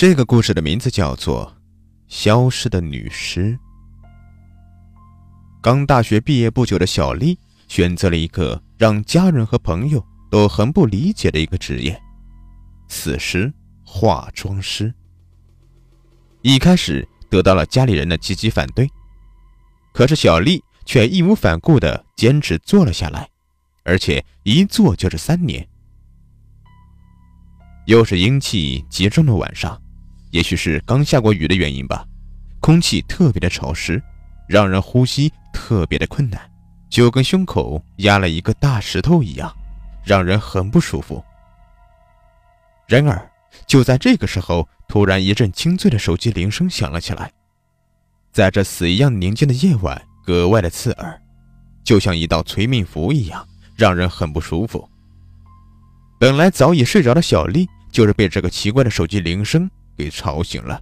这个故事的名字叫做《消失的女尸》。刚大学毕业不久的小丽选择了一个让家人和朋友都很不理解的一个职业——死尸化妆师。一开始得到了家里人的积极反对，可是小丽却义无反顾地坚持做了下来，而且一做就是三年。又是阴气极重的晚上，也许是刚下过雨的原因吧，空气特别的潮湿，让人呼吸特别的困难，就跟胸口压了一个大石头一样，让人很不舒服。然而，就在这个时候，突然一阵清脆的手机铃声响了起来，在这死一样宁静的夜晚，格外的刺耳，就像一道催命符一样，让人很不舒服。本来早已睡着的小丽，就是被这个奇怪的手机铃声给吵醒了。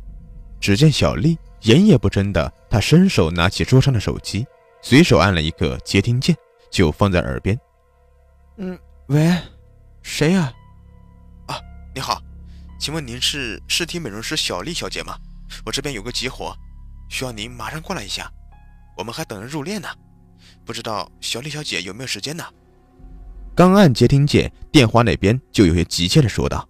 只见小丽眼也不睁的，她伸手拿起桌上的手机，随手按了一个接听键，就放在耳边。嗯，喂，谁呀？啊，你好，请问您是尸体美容师小丽小姐吗？我这边有个急活，需要您马上过来一下。我们还等着入殓呢，不知道小丽小姐有没有时间呢？刚按接听键，电话那边就有些急切的说道：“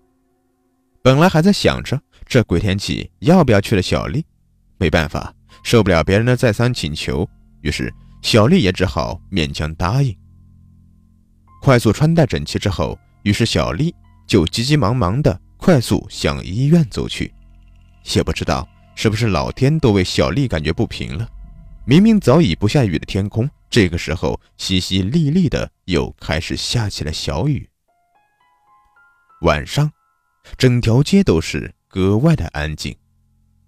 本来还在想着这鬼天气要不要去了小丽，没办法，受不了别人的再三请求，于是小丽也只好勉强答应。快速穿戴整齐之后，于是小丽就急急忙忙的快速向医院走去。也不知道是不是老天都为小丽感觉不平了，明明早已不下雨的天空。”这个时候，淅淅沥沥的又开始下起了小雨。晚上，整条街都是格外的安静，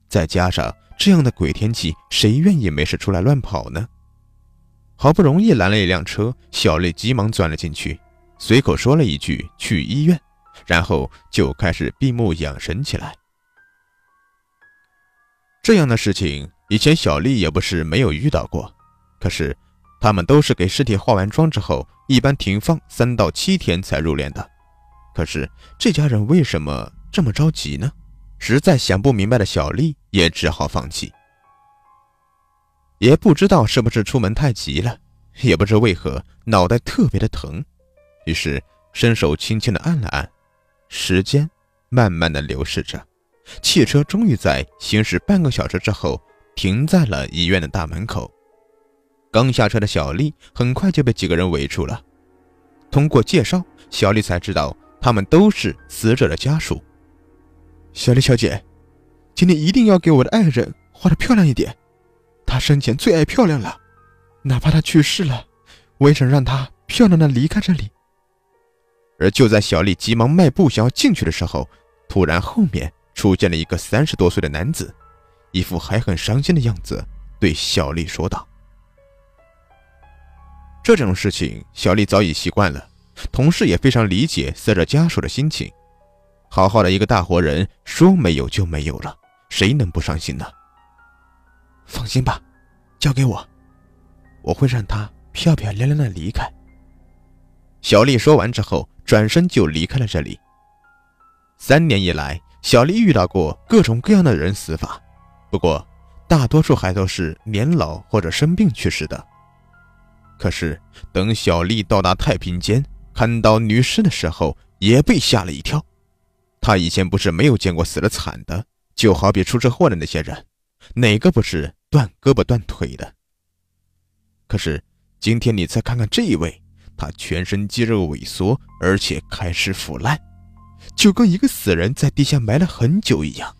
再加上这样的鬼天气，谁愿意没事出来乱跑呢？好不容易拦了一辆车，小丽急忙钻了进去，随口说了一句“去医院”，然后就开始闭目养神起来。这样的事情，以前小丽也不是没有遇到过，可是。他们都是给尸体化完妆之后，一般停放三到七天才入殓的。可是这家人为什么这么着急呢？实在想不明白的小丽也只好放弃。也不知道是不是出门太急了，也不知为何脑袋特别的疼，于是伸手轻轻的按了按。时间慢慢的流逝着，汽车终于在行驶半个小时之后停在了医院的大门口。刚下车的小丽很快就被几个人围住了。通过介绍，小丽才知道他们都是死者的家属。小丽小姐，请你一定要给我的爱人画的漂亮一点，他生前最爱漂亮了，哪怕他去世了，我也想让他漂亮的离开这里。而就在小丽急忙迈步想要进去的时候，突然后面出现了一个三十多岁的男子，一副还很伤心的样子，对小丽说道。这种事情，小丽早已习惯了，同事也非常理解死者家属的心情。好好的一个大活人，说没有就没有了，谁能不伤心呢？放心吧，交给我，我会让他漂漂亮亮的离开。小丽说完之后，转身就离开了这里。三年以来，小丽遇到过各种各样的人死法，不过大多数还都是年老或者生病去世的。可是，等小丽到达太平间，看到女尸的时候，也被吓了一跳。她以前不是没有见过死的惨的，就好比出车祸的那些人，哪个不是断胳膊断腿的？可是今天你再看看这一位，他全身肌肉萎缩，而且开始腐烂，就跟一个死人在地下埋了很久一样。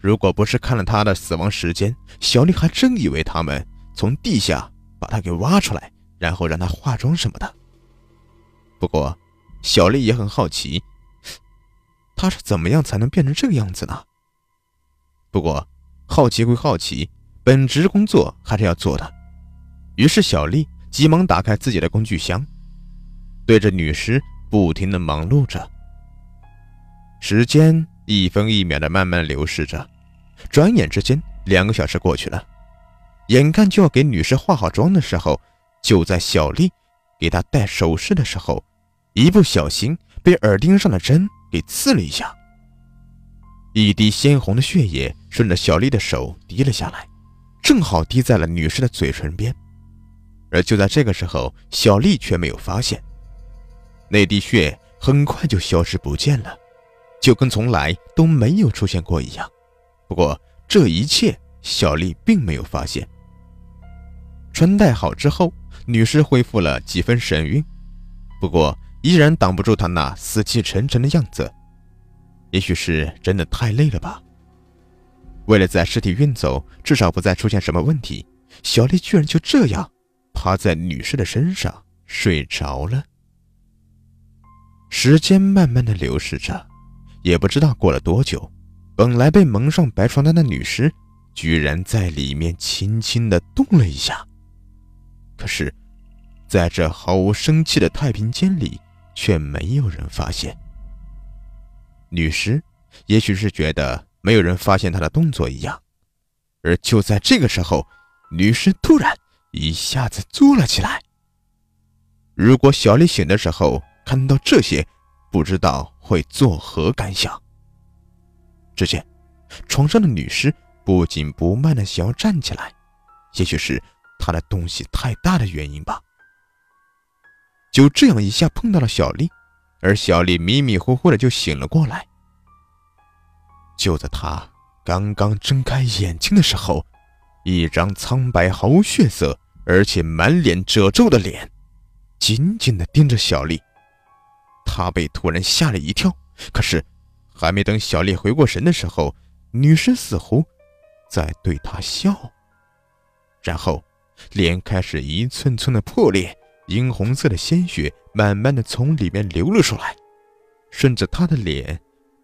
如果不是看了他的死亡时间，小丽还真以为他们从地下把他给挖出来。然后让她化妆什么的。不过，小丽也很好奇，她是怎么样才能变成这个样子呢？不过，好奇归好奇，本职工作还是要做的。于是，小丽急忙打开自己的工具箱，对着女尸不停的忙碌着。时间一分一秒的慢慢流逝着，转眼之间，两个小时过去了。眼看就要给女尸化好妆的时候，就在小丽给她戴首饰的时候，一不小心被耳钉上的针给刺了一下。一滴鲜红的血液顺着小丽的手滴了下来，正好滴在了女士的嘴唇边。而就在这个时候，小丽却没有发现，那滴血很快就消失不见了，就跟从来都没有出现过一样。不过这一切，小丽并没有发现。穿戴好之后，女士恢复了几分神韵，不过依然挡不住他那死气沉沉的样子。也许是真的太累了吧。为了在尸体运走，至少不再出现什么问题，小丽居然就这样趴在女士的身上睡着了。时间慢慢的流逝着，也不知道过了多久，本来被蒙上白床单的女尸，居然在里面轻轻的动了一下。可是，在这毫无生气的太平间里，却没有人发现。女尸也许是觉得没有人发现她的动作一样，而就在这个时候，女尸突然一下子坐了起来。如果小丽醒的时候看到这些，不知道会作何感想。只见床上的女尸不紧不慢的想要站起来，也许是她的东西太大的原因吧。就这样一下碰到了小丽。而小丽迷迷糊糊的就醒了过来。就在她刚刚睁开眼睛的时候，一张苍白毫无血色，而且满脸褶皱的脸，紧紧的盯着小丽。她被突然吓了一跳，可是还没等小丽回过神的时候，女尸似乎在对她笑，然后脸开始一寸寸的破裂。殷红色的鲜血慢慢的从里面流了出来，顺着他的脸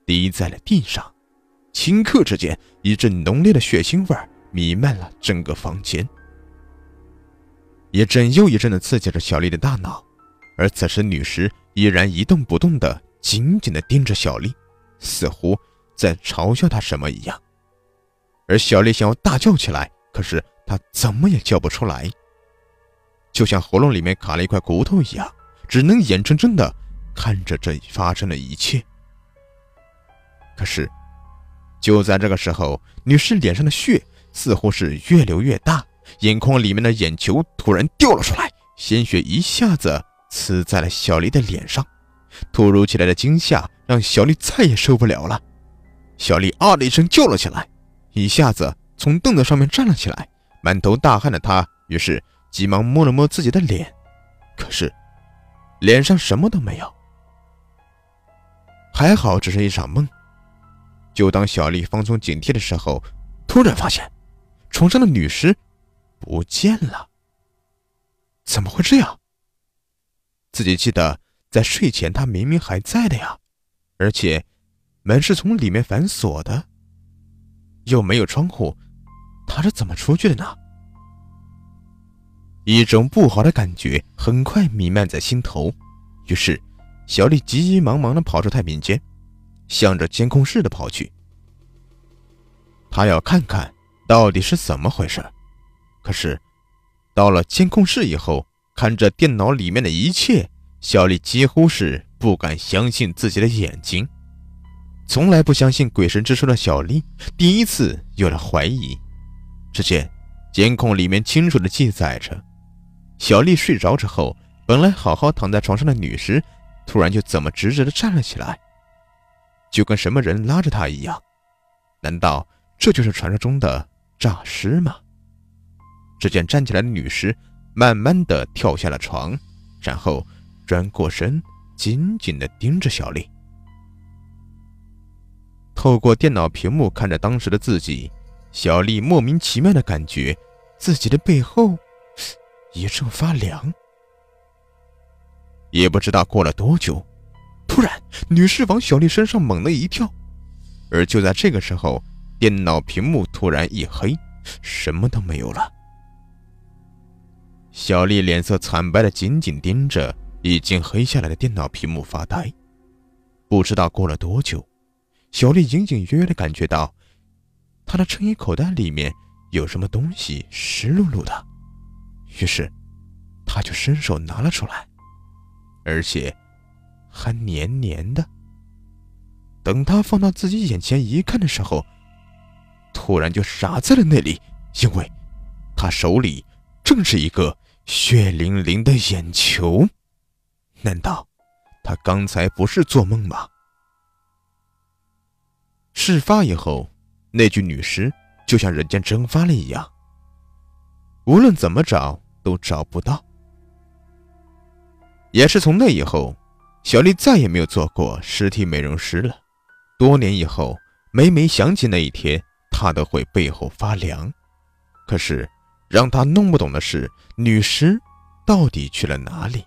滴在了地上。顷刻之间，一阵浓烈的血腥味弥漫了整个房间，一阵又一阵的刺激着小丽的大脑。而此时，女尸依然一动不动的紧紧的盯着小丽，似乎在嘲笑她什么一样。而小丽想要大叫起来，可是她怎么也叫不出来。就像喉咙里面卡了一块骨头一样，只能眼睁睁的看着这发生的一切。可是，就在这个时候，女士脸上的血似乎是越流越大，眼眶里面的眼球突然掉了出来，鲜血一下子呲在了小丽的脸上。突如其来的惊吓让小丽再也受不了了，小丽啊的一声叫了起来，一下子从凳子上面站了起来，满头大汗的她于是。急忙摸了摸自己的脸，可是脸上什么都没有。还好只是一场梦。就当小丽放松警惕的时候，突然发现床上的女尸不见了。怎么会这样？自己记得在睡前她明明还在的呀，而且门是从里面反锁的，又没有窗户，她是怎么出去的呢？一种不好的感觉很快弥漫在心头，于是小丽急急忙忙地跑出太平间，向着监控室的跑去。她要看看到底是怎么回事。可是到了监控室以后，看着电脑里面的一切，小丽几乎是不敢相信自己的眼睛。从来不相信鬼神之说的小丽，第一次有了怀疑。只见监控里面清楚地记载着。小丽睡着之后，本来好好躺在床上的女尸，突然就怎么直直的站了起来，就跟什么人拉着她一样。难道这就是传说中的诈尸吗？只见站起来的女尸慢慢的跳下了床，然后转过身，紧紧的盯着小丽。透过电脑屏幕看着当时的自己，小丽莫名其妙的感觉自己的背后。一阵发凉，也不知道过了多久，突然，女士往小丽身上猛地一跳，而就在这个时候，电脑屏幕突然一黑，什么都没有了。小丽脸色惨白的紧紧盯着已经黑下来的电脑屏幕发呆。不知道过了多久，小丽隐隐约约的感觉到，她的衬衣口袋里面有什么东西湿漉漉的。于是，他就伸手拿了出来，而且还黏黏的。等他放到自己眼前一看的时候，突然就傻在了那里，因为他手里正是一个血淋淋的眼球。难道他刚才不是做梦吗？事发以后，那具女尸就像人间蒸发了一样，无论怎么找都找不到。也是从那以后，小丽再也没有做过尸体美容师了。多年以后，每每想起那一天，她都会背后发凉。可是，让她弄不懂的是，女尸到底去了哪里，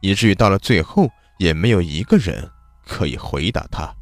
以至于到了最后，也没有一个人可以回答她。